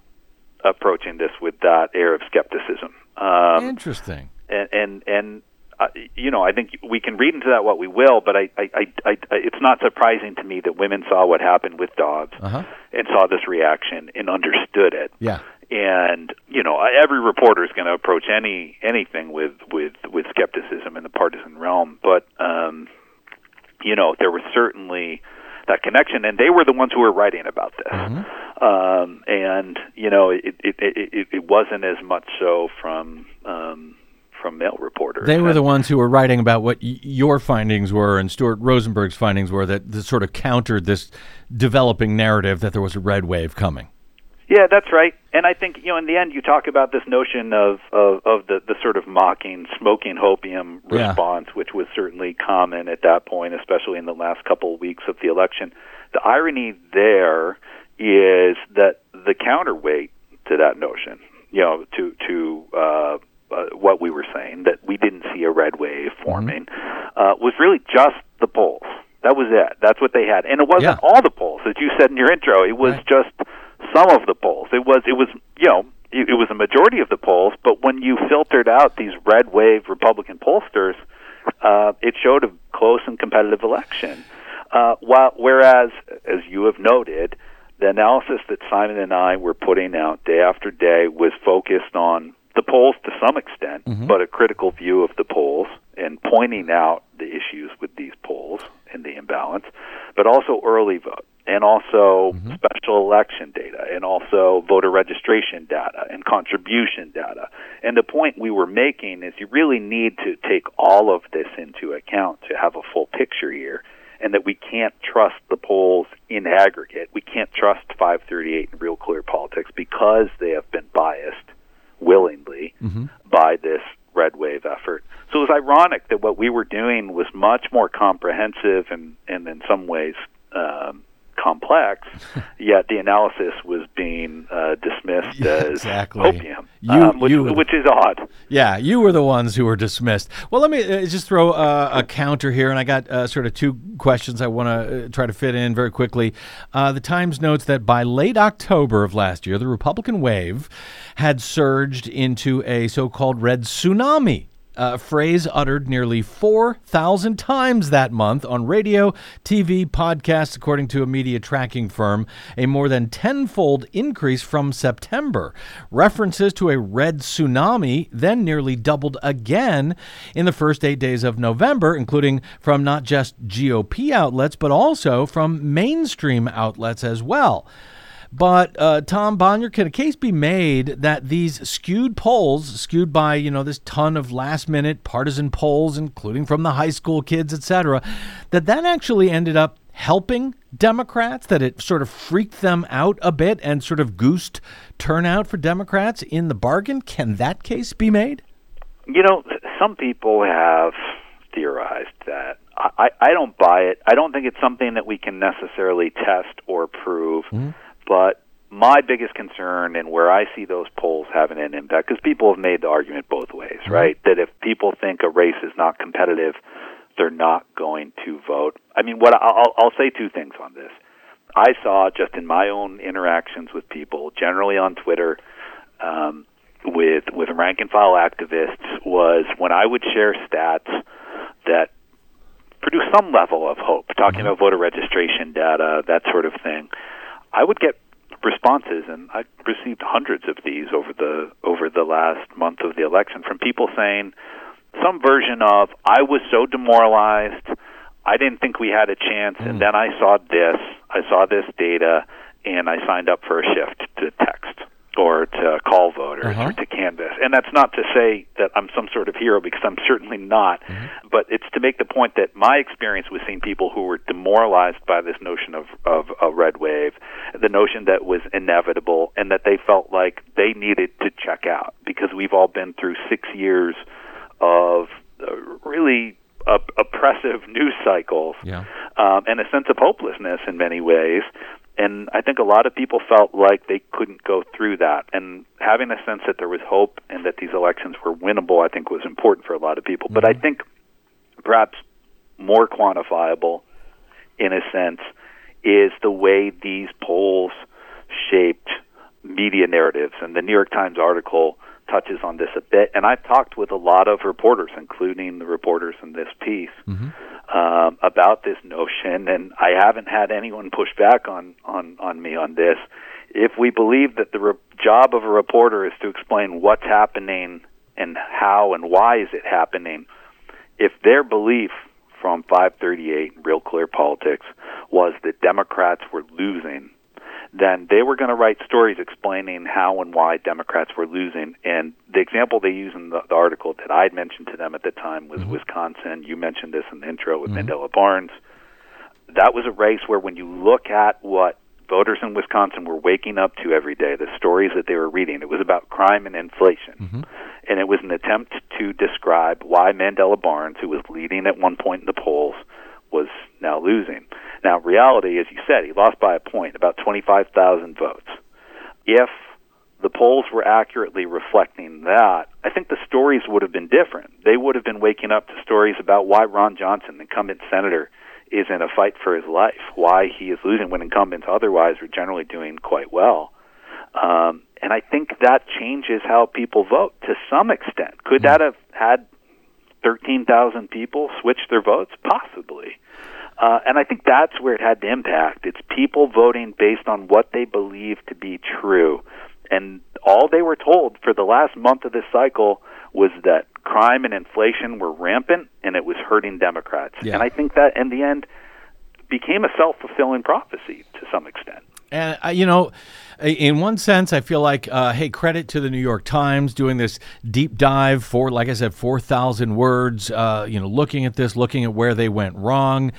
approaching this with that air of skepticism. Um, Interesting. and and and uh, you know, I think we can read into that what we will, but I, I, I, I, it's not surprising to me that women saw what happened with Dobbs Uh-huh. and saw this reaction and understood it. Yeah. And you know, every reporter is going to approach any anything with with with skepticism in the partisan realm, but um, you know, there was certainly that connection, and they were the ones who were writing about this. Um, and you know, it it, it it it wasn't as much so from um, from male reporters. They were the ones who were writing about what y- your findings were and Stuart Rosenberg's findings were that, that sort of countered this developing narrative that there was a red wave coming. Yeah, that's right. And I think you know, in the end, you talk about this notion of of, of the the sort of mocking, smoking hopium Yeah. response, which was certainly common at that point, especially in the last couple of weeks of the election. The irony there is that the counterweight to that notion, you know, to to uh, uh, what we were saying that we didn't see a red wave forming, uh, was really just the polls. That was it. That's what they had, and it wasn't Yeah. all the polls, as you said in your intro. It was Right. just some of the polls. It was it was you know it, it was a majority of the polls, but when you filtered out these red wave Republican pollsters, uh, it showed a close and competitive election. Uh, while, whereas, as you have noted, the analysis that Simon and I were putting out day after day was focused on the polls to some extent, but a critical view of the polls and pointing out the issues with these polls and the imbalance, but also early vote and also special election data and also voter registration data and contribution data. And the point we were making is you really need to take all of this into account to have a full picture here. and that we can't trust the polls in aggregate. We can't trust 538 in real clear politics because they have been biased willingly by this red wave effort. So it was ironic that what we were doing was much more comprehensive and, and in some ways um, complex, yet the analysis was being uh, dismissed Yeah, as exactly. opium, You- um, which, you- which is odd. Yeah, you were the ones who were dismissed. Well, let me uh, just throw uh, a counter here, and I got uh, sort of two questions I want to uh, try to fit in very quickly. Uh, the Times notes that by late October of last year, the Republican wave had surged into a so called red tsunami. A phrase uttered nearly 4,000 times that month on radio, TV, podcasts, according to a media tracking firm, a more than tenfold increase from September. References to a red tsunami then nearly doubled again in the first eight days of November, including from not just GOP outlets, but also from mainstream outlets as well. But uh, Tom Bonier, can a case be made that these skewed polls, skewed by you know this ton of last-minute partisan polls, including from the high school kids, et cetera, that that actually ended up helping Democrats? That it sort of freaked them out a bit and sort of goosed turnout for Democrats in the bargain? Can that case be made? You know, some people have theorized that. I, I don't buy it. I don't think it's something that we can necessarily test or prove. But my biggest concern and where I see those polls having an impact, because people have made the argument both ways, right? That if people think a race is not competitive, they're not going to vote. I mean, what I'll, I'll say two things on this. I saw just in my own interactions with people, generally on Twitter, um, with with rank and file activists, was when I would share stats that produce some level of hope, talking about voter registration data, that sort of thing. I would get responses, and I received hundreds of these over the over the last month of the election from people saying some version of "I was so demoralized, I didn't think we had a chance, and hmm. then I saw this, I saw this data, and I signed up for a shift to text or to call voters Uh-huh. or to canvass." And that's not to say that I'm some sort of hero because I'm certainly not, but it's to make the point that my experience was seeing people who were demoralized by this notion of of a red wave, the notion that was inevitable, and that they felt like they needed to check out because we've all been through six years of really oppressive news cycles Yeah. um, and a sense of hopelessness in many ways. And I think a lot of people felt like they couldn't go through that. And having a sense that there was hope and that these elections were winnable, I think was important for a lot of people. But I mm-hmm. think perhaps more quantifiable, in a sense, is the way these polls shaped media narratives. And the New York Times article touches on this a bit. And I've talked with a lot of reporters, including the reporters in this piece, um, about this notion. And I haven't had anyone push back on, on, on me on this. If we believe that the re- job of a reporter is to explain what's happening and how and why is it happening, if their belief from 538 Real Clear Politics was that Democrats were losing, then they were going to write stories explaining how and why Democrats were losing. And the example they use in the, the article that I'd mentioned to them at the time was mm-hmm. Wisconsin. You mentioned this in the intro with mm-hmm. Mandela Barnes. That was a race where, when you look at what voters in Wisconsin were waking up to every day, the stories that they were reading, it was about crime and inflation. Mm-hmm. And it was an attempt to describe why Mandela Barnes, who was leading at one point in the polls, was now losing. Now, reality, as you said, he lost by a point, about 25,000 votes. If the polls were accurately reflecting that, I think the stories would have been different. They would have been waking up to stories about why Ron Johnson, incumbent senator, is in a fight for his life, why he is losing when incumbents otherwise are generally doing quite well. Um, and I think that changes how people vote to some extent. Could that have had 13,000 people switch their votes? Possibly. Uh, and I think that's where it had the impact. It's people voting based on what they believe to be true. And all they were told for the last month of this cycle was that crime and inflation were rampant and it was hurting Democrats. Yeah. And I think that in the end became a self fulfilling prophecy to some extent. And uh, you know, In one sense, I feel like, uh, hey, credit to the New York Times doing this deep dive for, like I said, 4,000 words, uh, you know, looking at this, looking at where they went wrong.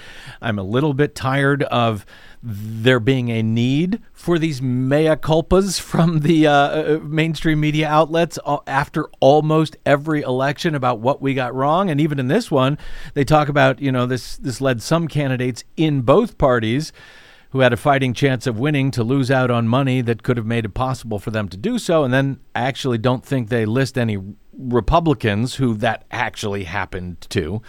I'm a little bit tired of there being a need for these mea culpas from the uh, uh mainstream media outlets uh, after almost every election about what we got wrong. And even in this one, they talk about, you know, this, this led some candidates in both parties who had a fighting chance of winning to lose out on money that could have made it possible for them to do so. And then I actually don't think they list any Republicans who that actually happened to.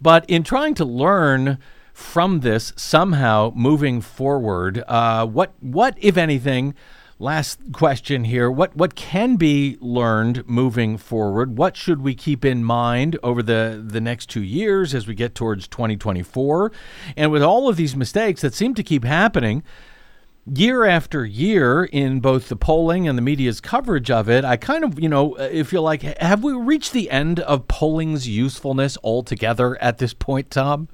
But in trying to learn from this somehow moving forward, uh, what, what, if anything, last question here what what can be learned moving forward what should we keep in mind over the the next 2 years as we get towards 2024 and with all of these mistakes that seem to keep happening year after year in both the polling and the media's coverage of it i kind of you know uh, feel like have we reached the end of polling's usefulness altogether at this point tom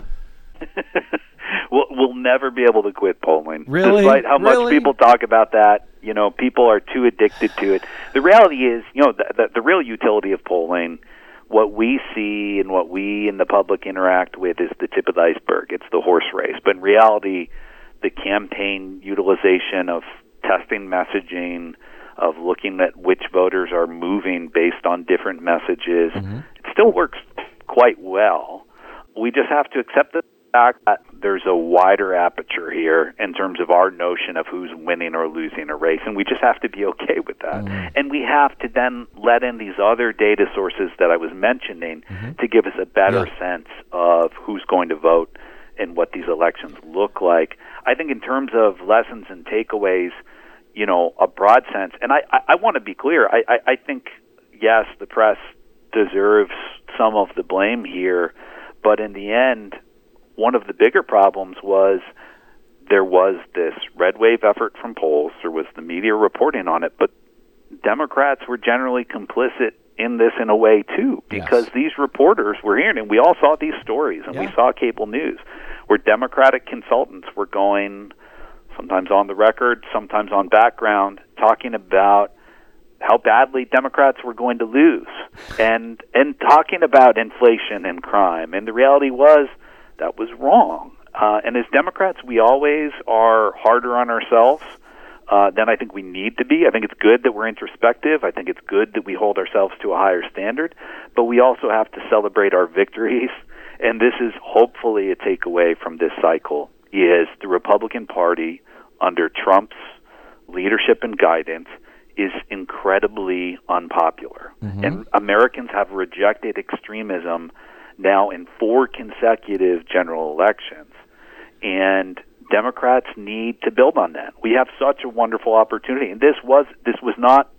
we'll, we'll never be able to quit polling. Really? Despite how really? much people talk about that, you know, people are too addicted to it. The reality is, you know, the, the, the real utility of polling, what we see and what we in the public interact with is the tip of the iceberg. It's the horse race. But in reality, the campaign utilization of testing messaging, of looking at which voters are moving based on different messages, mm-hmm. it still works quite well. We just have to accept that fact that there's a wider aperture here in terms of our notion of who's winning or losing a race, and we just have to be okay with that. Mm-hmm. And we have to then let in these other data sources that I was mentioning mm-hmm. to give us a better yeah. sense of who's going to vote and what these elections look like. I think in terms of lessons and takeaways, you know, a broad sense, and I, I, I want to be clear, I, I, I think, yes, the press deserves some of the blame here, but in the end, one of the bigger problems was there was this red wave effort from polls, there was the media reporting on it, but Democrats were generally complicit in this in a way too, because yes. these reporters were hearing, and we all saw these stories, and yeah. we saw cable news, where Democratic consultants were going, sometimes on the record, sometimes on background, talking about how badly Democrats were going to lose, and and talking about inflation and crime. And the reality was that was wrong. Uh, and as Democrats, we always are harder on ourselves uh, than I think we need to be. I think it's good that we're introspective. I think it's good that we hold ourselves to a higher standard. But we also have to celebrate our victories. And this is hopefully a takeaway from this cycle: is the Republican Party under Trump's leadership and guidance is incredibly unpopular, mm-hmm. and Americans have rejected extremism now in four consecutive general elections. And Democrats need to build on that. We have such a wonderful opportunity. And this was this was not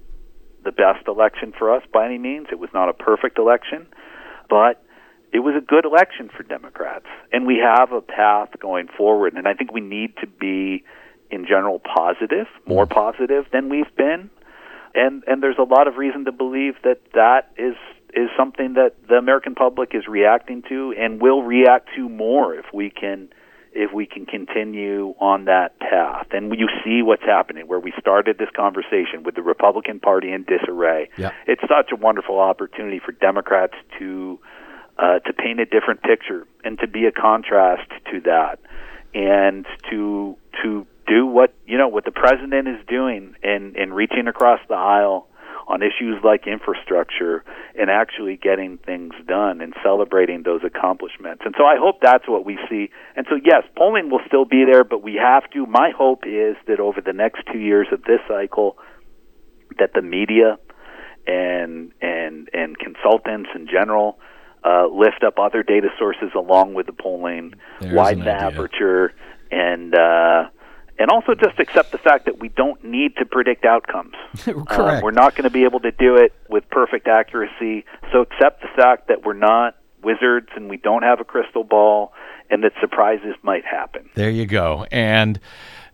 the best election for us by any means. It was not a perfect election, but it was a good election for Democrats. And we have a path going forward. And I think we need to be in general positive, more positive than we've been. And and there's a lot of reason to believe that that is is something that the American public is reacting to and will react to more if we can if we can continue on that path. And you see what's happening where we started this conversation with the Republican Party in disarray. Yeah. It's such a wonderful opportunity for Democrats to uh, to paint a different picture and to be a contrast to that and to to do what you know what the president is doing in in reaching across the aisle on issues like infrastructure and actually getting things done and celebrating those accomplishments. And so I hope that's what we see. And so, yes, polling will still be there, but we have to. My hope is that over the next two years of this cycle, that the media and and and consultants in general uh, lift up other data sources along with the polling, There's widen the aperture, and uh, and also just accept the fact that we don't need to predict outcomes. Correct. Uh, we're not going to be able to do it with perfect accuracy. So accept the fact that we're not wizards and we don't have a crystal ball and that surprises might happen. There you go. And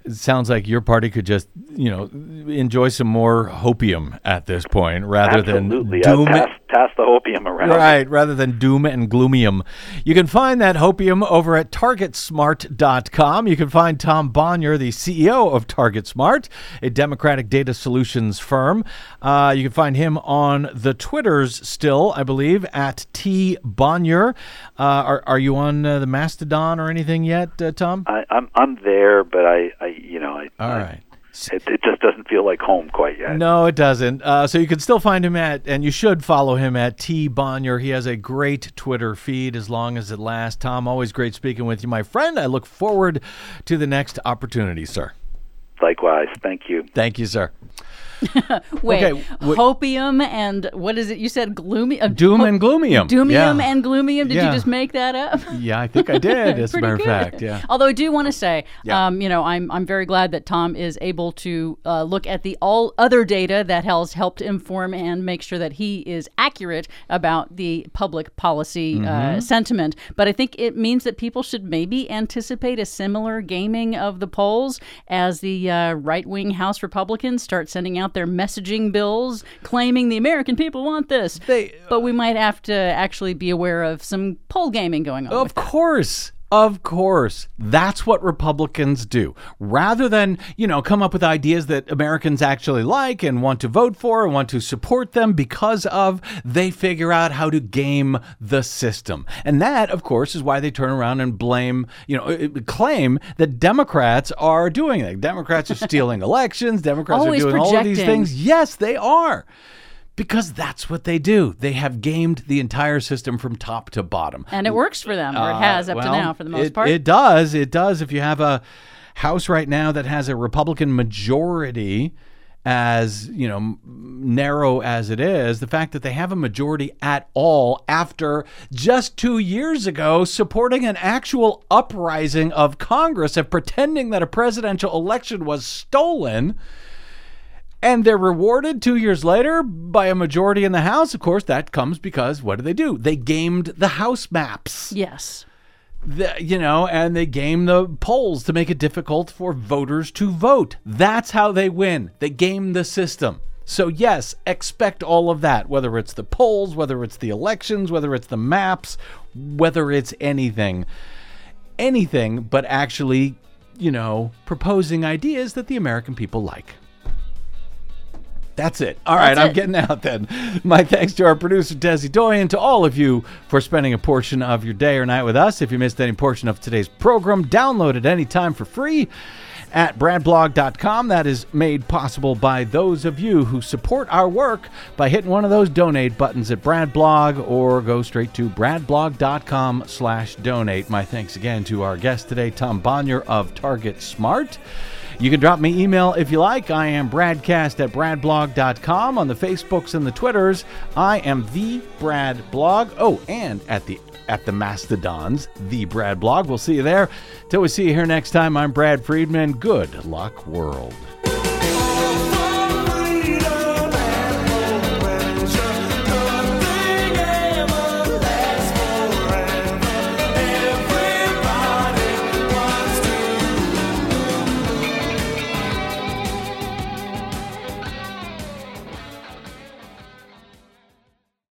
it sounds like your party could just, you know, enjoy some more hopium at this point rather Absolutely. than doom pass the hopium around. Right, rather than doom and gloomium. You can find that hopium over at targetsmart.com. You can find Tom Bonier, the CEO of TargetSmart, a Democratic data solutions firm. Uh, you can find him on the Twitters still, I believe, at T Bonier. Uh, are, are you on uh, the Mastodon or anything yet, uh, Tom? I, I'm I'm there, but I, I you know I. All I, right. It, it just doesn't feel like home quite yet. No, it doesn't. Uh, so you can still find him at, and you should follow him at T Bonier. He has a great Twitter feed as long as it lasts. Tom, always great speaking with you, my friend. I look forward to the next opportunity, sir. Likewise. Thank you. Thank you, sir. Wait, Okay, wait. hopium and what is it? You said gloomy. Uh, Doom ho- and gloomium. Doomium Yeah. and gloomium. Did Yeah. you just make that up? Yeah, I think I did, as a matter of fact. Yeah. Although I do want to say, Yeah. um, you know, I'm I'm very glad that Tom is able to uh, look at the all other data that has helped inform and make sure that he is accurate about the public policy Mm-hmm. uh, sentiment. But I think it means that people should maybe anticipate a similar gaming of the polls as the uh, right wing House Republicans start sending out their messaging bills claiming the American people want this. They- but we uh, might have to actually be aware of some poll gaming going on. Of course. Of course. That's what Republicans do. Rather than, you know, come up with ideas that Americans actually like and want to vote for and want to support them because of, they figure out how to game the system. And that, of course, is why they turn around and blame, you know, uh, claim that Democrats are doing it. Democrats are stealing elections. Democrats are doing all of these things. Yes, they are. Because that's what they do. They have gamed the entire system from top to bottom. And it works for them, or it has up to Uh, well, now for the most it, part. It does. It does. If you have a house right now that has a Republican majority, as you know, narrow as it is, the fact that they have a majority at all after just two years ago supporting an actual uprising of Congress and pretending that a presidential election was stolen. And they're rewarded two years later by a majority in the House. Of course, that comes because what do they do? They gamed the House maps yes. the, you know, and they game the polls to make it difficult for voters to vote. That's how they win. They game the system. So, yes, expect all of that, whether it's the polls, whether it's the elections, whether it's the maps, whether it's anything. Anything but actually, you know, proposing ideas that the American people like. That's it. All right, I'm getting out then. My thanks to our producer, Desi Doyen, to all of you for spending a portion of your day or night with us. If you missed any portion of today's program, download it anytime for free at bradblog.com. That is made possible by those of you who support our work by hitting one of those donate buttons at Bradblog or go straight to bradblog.com slash donate. My thanks again to our guest today, Tom Bonier of Target Smart. You can drop me email if you like. I am Bradcast at bradblog.com on the Facebooks and the Twitters. I am the Brad Blog. Oh, and at the at the Mastodons, the Brad Blog. We'll see you there. Till we see you here next time, I'm Brad Friedman. Good luck, world.